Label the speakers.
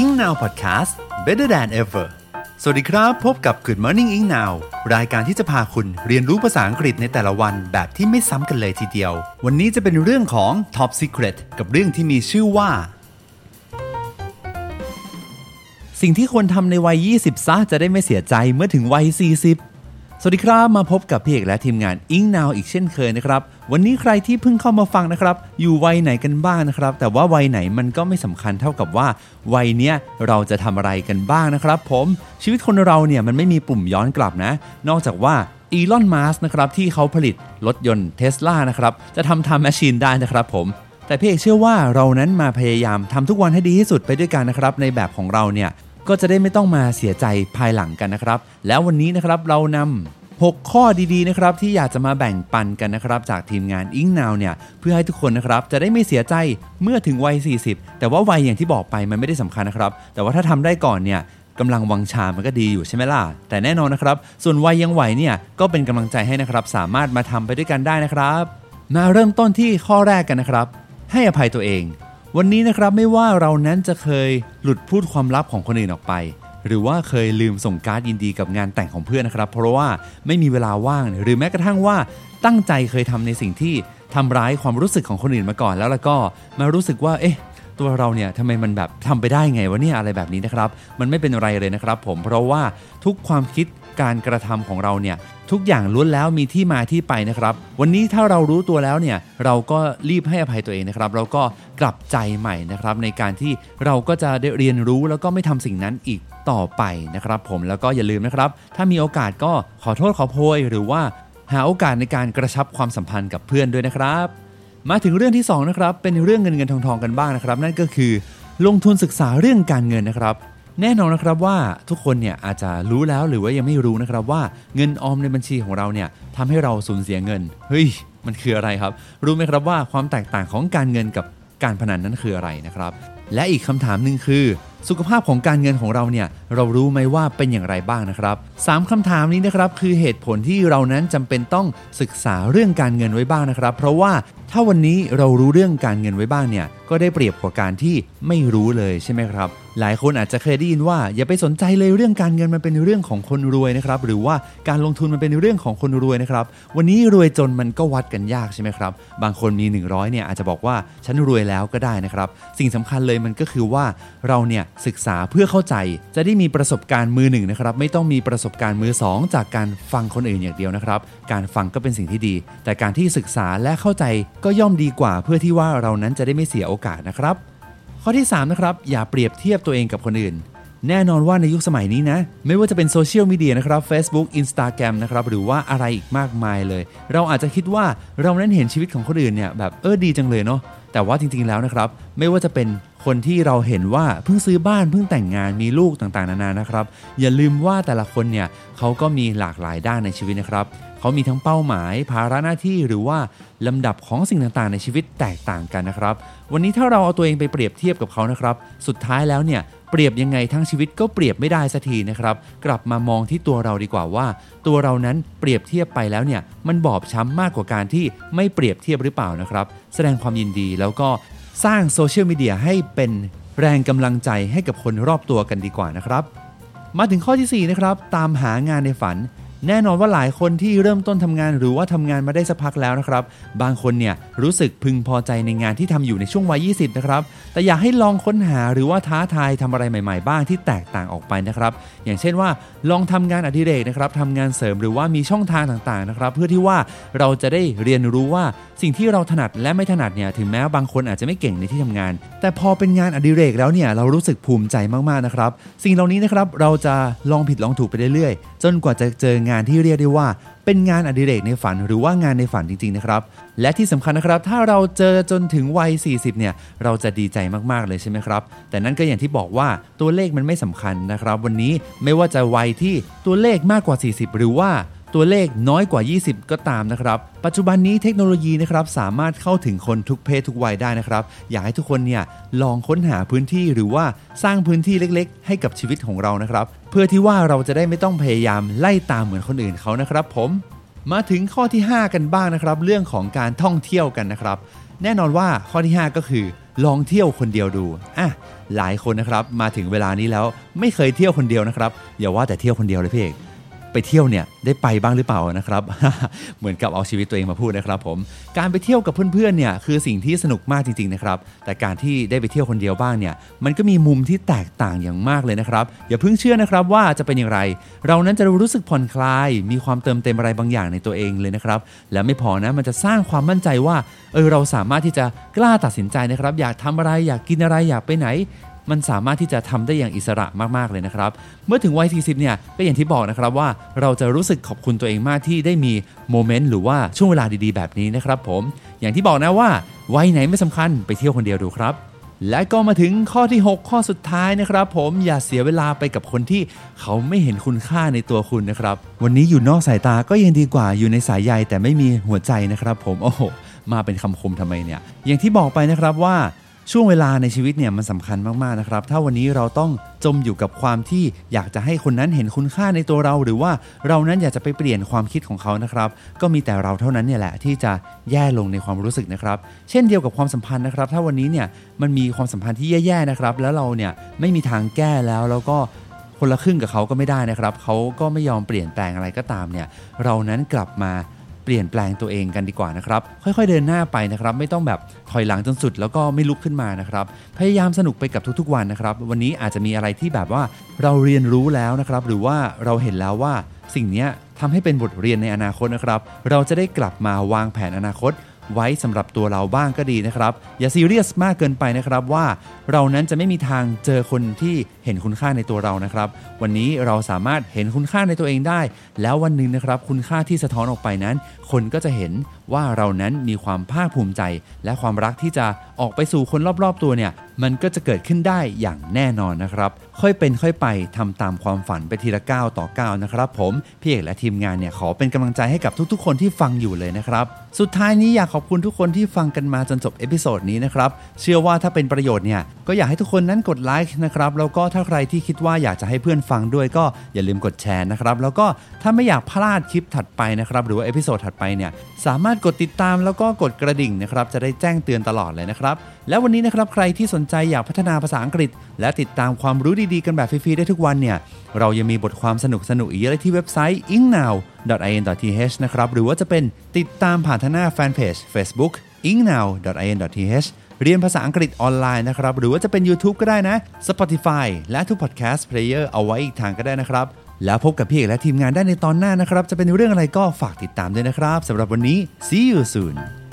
Speaker 1: Ing Now Podcast Better than ever สวัสดีครับ พบกับ Good Morning Ing Now รายการที่จะพาคุณเรียนรู้ภาษาอังกฤษในแต่ละวันแบบที่ไม่ซ้ำกันเลยทีเดียว วันนี้จะเป็นเรื่องของ Top Secret กับเรื่องที่มีชื่อว่า สิ่งที่ควรทำในวัย 20 ซะจะได้ไม่เสียใจเมื่อถึงวัย 40 สวัสดีครับมาพบกับพี่เอกและทีมงานอิงนาวอีกเช่นเคยนะครับ วันนี้ใครที่เพิ่งเข้ามาฟังนะครับ อยู่วัยไหนกันบ้างนะครับ แต่ว่าวัยไหนมันก็ไม่สำคัญเท่ากับว่า วัยเนี้ยเราจะทำอะไรกันบ้างนะครับ ผมชีวิตคนเราเนี่ยมันไม่มีปุ่มย้อนกลับนะ นอกจากว่าอีลอนมัสก์นะครับที่เขาผลิตรถยนต์เทสลานะครับจะทำ time machine ได้นะครับผมแต่พี่เอกเชื่อว่าเรานั้นมาพยายามทำทุกวันให้ดีที่สุดไปด้วยกันนะครับในแบบของเราเนี่ย ก็จะได้ไม่ต้องมาเสียใจภายหลังกันนะครับ แล้ววันนี้นะครับเรานำ6 ข้อดีๆนะครับที่อยากจะมาแบ่งปันกันนะครับ จากทีมงาน Engnow เนี่ยเพื่อให้ทุกคนนะครับจะได้ไม่เสียใจเมื่อถึงวัย 40 แต่ว่าวัยอย่างที่บอกไปมันไม่ได้สำคัญนะครับ แต่ว่าถ้าทำได้ก่อนเนี่ยกำลังวังชามันก็ดีอยู่ใช่ไหมล่ะ แต่แน่นอนนะครับ ส่วนวัยยังไหวเนี่ยก็เป็นกำลังใจให้นะครับ สามารถมาทำไปด้วยกันได้นะครับ มาเริ่มต้นที่ข้อแรกกันนะครับ ให้อภัยตัวเอง วันนี้นะครับไม่ว่าเรานั้นจะเคยหลุดพูดความลับของคนอื่นออกไป หรือว่าเคยลืมส่งการ์ดยินดีกับงานแต่งของเพื่อนนะครับ เพราะว่าไม่มีเวลาว่าง หรือแม้กระทั่งว่าตั้งใจเคยทำในสิ่งที่ทำร้ายความรู้สึกของคนอื่นมาก่อน แล้วแล้วก็มารู้สึกว่าเอ๊ะ ตัวเราเนี่ยทำไมมันแบบทำไปได้ไงวะเนี่ยอะไรแบบนี้นะครับ มันไม่เป็นไรเลยนะครับผมเพราะว่าทุกความคิดการกระทำของเราเนี่ยทุกอย่างล้วนแล้วมีที่มาที่ไปนะครับ วันนี้ถ้าเรารู้ตัวแล้วเนี่ยเราก็รีบให้อภัยตัวเองนะครับ เราก็กลับใจใหม่นะครับ ในการที่เราก็จะได้เรียนรู้แล้วก็ไม่ทำสิ่งนั้นอีกต่อไปนะครับ ผมแล้วก็อย่าลืมนะครับ ถ้ามีโอกาสก็ขอโทษขอโพยหรือว่าหาโอกาสในการกระชับความสัมพันธ์กับเพื่อนด้วยนะครับ มาถึงเรื่องที่2นะครับเป็นเรื่องเงินเงินทองทองกันบ้างนะครับ นั่นก็คือ ลงทุนศึกษาเรื่องการเงินนะครับ แน่นอนนะครับว่าทุกคนเนี่ยอาจจะรู้แล้วหรือว่ายังไม่รู้นะครับว่าเงินออมในบัญชีของเราเนี่ยทำให้เราสูญเสียเงินเฮ้ยมันคืออะไรครับ รู้ไหมครับว่าความแตกต่างของการเงินกับการพนันนั้นคืออะไรนะครับ และอีกคำถามหนึ่งคือ สุขภาพของการเงินของเราเนี่ยเรารู้ไหมว่าเป็นอย่างไรบ้างนะครับสามคำถามนี้นะครับคือเหตุผลที่เรานั้นจำเป็นต้องศึกษาเรื่องการเงินไว้บ้างนะครับ เพราะว่าถ้าวันนี้เรารู้เรื่องการเงินไว้บ้างเนี่ยก็ได้เปรียบกว่าการที่ไม่รู้เลยใช่ไหมครับ หลายคนอาจจะเคยได้ยินว่า อย่าไปสนใจเลยเรื่องการเงินมันเป็นเรื่องของคนรวยนะครับหรือว่าการลงทุนมันเป็นเรื่องของคนรวยนะครับ วันนี้รวยจนมันก็วัดกันยากใช่ไหมครับ บางคนมี 100เนี่ยอาจจะบอกว่าฉันรวยแล้วก็ได้นะครับ สิ่งสำคัญเลยมันก็คือว่าเราเนี่ยศึกษาเพื่อเข้าใจ จะได้มีประสบการณ์มือหนึ่งนะครับ ไม่ต้องมีประสบการณ์มือสองจากการฟังคนอื่นอย่างเดียวนะครับ การฟังก็เป็นสิ่งที่ดี แต่การที่ศึกษาและเข้าใจก็ย่อมดีกว่า เพื่อที่ว่าเรานั้นจะได้ไม่เสียโอกาสนะครับ ข้อที่3นะครับอย่าเปรียบเทียบตัวเองกับคนอื่น แน่นอนว่าในยุคสมัยนี้นะ ไม่ว่าจะเป็นโซเชียลมีเดียนะครับ Facebook Instagram นะครับ หรือว่าอะไรอีกมากมายเลย เราอาจจะคิดว่าเรานั้นเห็นชีวิตของคนอื่นเนี่ยแบบเออดีจังเลยเนาะแต่ว่าจริงๆแล้วนะครับ ไม่ว่าจะเป็นคนที่เราเห็นว่าเพิ่งซื้อบ้านเพิ่งแต่งงานมีลูกต่างๆ นานานะครับ อย่าลืมว่าแต่ละคนเนี่ยเขาก็มีหลากหลายด้านในชีวิตนะครับ เขามีทั้งเป้าหมาย ภาระหน้าที่หรือว่าลำดับของสิ่งต่างๆ ในชีวิตแตกต่างกันนะครับ วันนี้ถ้าเราเอาตัวเองไปเปรียบเทียบกับเขานะครับ สุดท้ายแล้วเนี่ยเปรียบยังไงทั้งชีวิตก็เปรียบไม่ได้สักทีนะครับ กลับมามองที่ตัวเราดีกว่าว่า ตัวเรานั้นเปรียบเทียบไปแล้วเนี่ยมันบอบช้ำมากกว่าการที่ไม่เปรียบเทียบหรือเปล่านะครับ แสดงความยินดีแล้วก็สร้างโซเชียลมีเดียให้เป็นแรงกำลังใจให้กับคนรอบตัวกันดีกว่านะครับ มาถึงข้อที่ 4 นะครับ ตามหางานในฝัน แน่นอนว่าหลายคนที่เริ่มต้นทำงานหรือว่าทำงานมาได้สักพักแล้วนะครับ บางคนเนี่ยรู้สึกพึงพอใจในงานที่ทำอยู่ในช่วงวัย 20 นะครับ แต่อยากให้ลองค้นหาหรือว่าท้าทายทำอะไรใหม่ ๆ บ้างที่แตกต่างออกไปนะครับ อย่างเช่นว่าลองทำงานอดิเรกนะครับทำงานเสริมหรือว่ามีช่องทางต่างๆนะครับ เพื่อที่ว่าเราจะได้เรียนรู้ว่าสิ่งที่เราถนัดและไม่ถนัดเนี่ยถึงแม้บางคนอาจจะไม่เก่งในที่ทำงาน แต่พอเป็นงานอดิเรกแล้วเนี่ยเรารู้สึกภูมิใจมากๆนะครับ สิ่งเหล่านี้นะครับเราจะลองผิดลองถูกไปเรื่อยๆ จนกว่าจะเจองานที่เรียกได้ว่า เป็นงานอดิเรกในฝันหรือว่างานในฝันจริงๆนะครับ และที่สำคัญนะครับ ถ้าเราเจอจนถึงวัย 40 เนี่ย เราจะดีใจมากๆเลยใช่ไหมครับ แต่นั่นก็อย่างที่บอกว่าตัวเลขมันไม่สำคัญนะครับ วันนี้ไม่ว่าจะวัยที่ตัวเลขมากกว่า 40 หรือว่า ตัวเลขน้อยกว่า 20 ก็ตามนะครับ ปัจจุบันนี้เทคโนโลยีนะครับสามารถเข้าถึงคนทุกเพศทุกวัยได้นะครับ อยากให้ทุกคนเนี่ยลองค้นหาพื้นที่หรือว่าสร้างพื้นที่เล็กๆ ให้กับชีวิตของเรานะครับ เพื่อที่ว่าเราจะได้ไม่ต้องพยายามไล่ตามเหมือนคนอื่นเขานะครับ ผม มาถึงข้อที่ 5 กันบ้างนะครับ เรื่องของการท่องเที่ยวกันนะครับ แน่นอนว่าข้อที่ 5 ก็คือลองเที่ยวคนเดียวดู อะ หลายคนนะครับ มาถึงเวลานี้แล้วไม่เคยเที่ยวคนเดียวนะครับ อย่าว่าแต่เที่ยวคนเดียวเลยพี่เอก ไปเที่ยวเนี่ยได้ไปบ้างหรือเปล่านะครับ เหมือนกับเอาชีวิตตัวเองมาพูดนะครับผม การไปเที่ยวกับเพื่อนๆเนี่ยคือสิ่งที่สนุกมากจริงๆนะครับ แต่การที่ได้ไปเที่ยวคนเดียวบ้างเนี่ยมันก็มีมุมที่แตกต่างอย่างมากเลยนะครับ อย่าเพิ่งเชื่อนะครับว่าจะเป็นอย่างไร เรานั้นจะรู้สึกผ่อนคลาย มีความเติมเต็มอะไรบางอย่างในตัวเองเลยนะครับ และไม่พอนะมันจะสร้างความมั่นใจว่าเออเราสามารถที่จะกล้าตัดสินใจนะครับ อยากทำอะไรอยากกินอะไรอยากไปไหน มันสามารถที่จะทำได้อย่างอิสระมากๆเลยนะครับ เมื่อถึงวัย 40 เนี่ยก็อย่างที่บอกนะครับว่าเราจะรู้สึกขอบคุณตัวเองมากที่ได้มีโมเมนต์หรือว่าช่วงเวลาดีๆ แบบนี้นะครับผม อย่างที่บอกนะว่าวัยไหนไม่สำคัญไปเที่ยวคนเดียวดูครับและก็มาถึงข้อที่ 6 ข้อสุดท้ายนะครับผมอย่าเสียเวลาไปกับคนที่เขาไม่เห็นคุณค่าในตัวคุณนะครับ วันนี้อยู่นอกสายตาก็ยังดีกว่าอยู่ในสายใยแต่ไม่มีหัวใจนะครับ ผมโอ้โหมาเป็นคำคมทำไมเนี่ย อย่างที่บอกไปนะครับว่า ช่วงเวลาในชีวิตเนี่ยมันสำคัญมากๆนะครับ ถ้าวันนี้เราต้องจมอยู่กับความที่อยากจะให้คนนั้นเห็นคุณค่าในตัวเรา หรือว่าเรานั้นอยากจะไปเปลี่ยนความคิดของเขานะครับ ก็มีแต่เราเท่านั้นเนี่ยแหละที่จะแย่ลงในความรู้สึกนะครับ เช่นเดียวกับความสัมพันธ์นะครับ ถ้าวันนี้เนี่ยมันมีความสัมพันธ์ที่แย่ๆนะครับ แล้วเราเนี่ยไม่มีทางแก้แล้วแล้วก็คนละครึ่งกับเขาก็ไม่ได้นะครับ เขาก็ไม่ยอมเปลี่ยนแปลงอะไรก็ตามเนี่ย เรานั้นกลับมา เปลี่ยนแปลงตัวเองกันดีกว่านะครับ ค่อยๆเดินหน้าไปนะครับ ไม่ต้องแบบถอยหลังจนสุดแล้วก็ไม่ลุกขึ้นมานะครับ พยายามสนุกไปกับทุกๆวันนะครับ วันนี้อาจจะมีอะไรที่แบบว่าเราเรียนรู้แล้วนะครับ หรือว่าเราเห็นแล้วว่าสิ่งนี้ทำให้เป็นบทเรียนในอนาคตนะครับ เราจะได้กลับมาวางแผนอนาคตไว้สำหรับตัวเราบ้างก็ดีนะครับ อย่าซีเรียสมากเกินไปนะครับว่าเรานั้นจะไม่มีทางเจอคนที่ เห็นคุณค่าในตัวเรานะครับ วันนี้เราสามารถเห็นคุณค่าในตัวเองได้ แล้ววันหนึ่งนะครับ คุณค่าที่สะท้อนออกไปนั้น คนก็จะเห็นว่าเรานั้นมีความภาคภูมิใจ และความรักที่จะออกไปสู่คนรอบๆ ตัวเนี่ย มันก็จะเกิดขึ้นได้อย่างแน่นอนนะครับ ค่อยเป็นค่อยไปทำตามความฝันไปทีละก้าวต่อก้าวนะครับผมพี่เอกและทีมงานเนี่ยขอเป็นกำลังใจให้กับทุกๆ คนที่ฟังอยู่เลยนะครับ สุดท้ายนี้อยากขอบคุณทุกคนที่ฟังกันมาจนจบ episode นี้นะครับเชื่อว่าถ้าเป็นประโยชน์เนี่ยก็อยากให้ทุกคนนั้นกดไลค์นะครับแล้วก็ถ้าใครที่คิดว่าอยากจะให้เพื่อนฟังด้วยก็อย่าลืมกดแชร์นะครับ แล้วก็ถ้าไม่อยากพลาดคลิปถัดไปนะครับ หรือว่า episode ถัดไปเนี่ย สามารถกดติดตามแล้วก็กดกระดิ่งนะครับ จะได้แจ้งเตือนตลอดเลยนะครับ แล้ววันนี้นะครับใครที่สนใจอยากพัฒนาภาษาอังกฤษ และติดตามความรู้ดีๆกันแบบฟรีๆได้ทุกวันเนี่ย เรายังมีบทความสนุกๆอีกเยอะเลยที่เว็บไซต์ ingnow.in.th นะครับ หรือว่าจะเป็นติดตามผ่านทางหน้าแฟนเพจ Facebook ingnow.in.th เรียนภาษาอังกฤษออนไลน์นะครับ หรือว่าจะเป็น YouTube ก็ได้นะ Spotify และทุก podcast player เอาไว้อีกทางก็ได้นะครับ แล้วพบกับพี่เอกและทีมงานได้ในตอนหน้านะครับ จะเป็นเรื่องอะไรก็ฝากติดตามด้วยนะครับสำหรับวันนี้ see you soon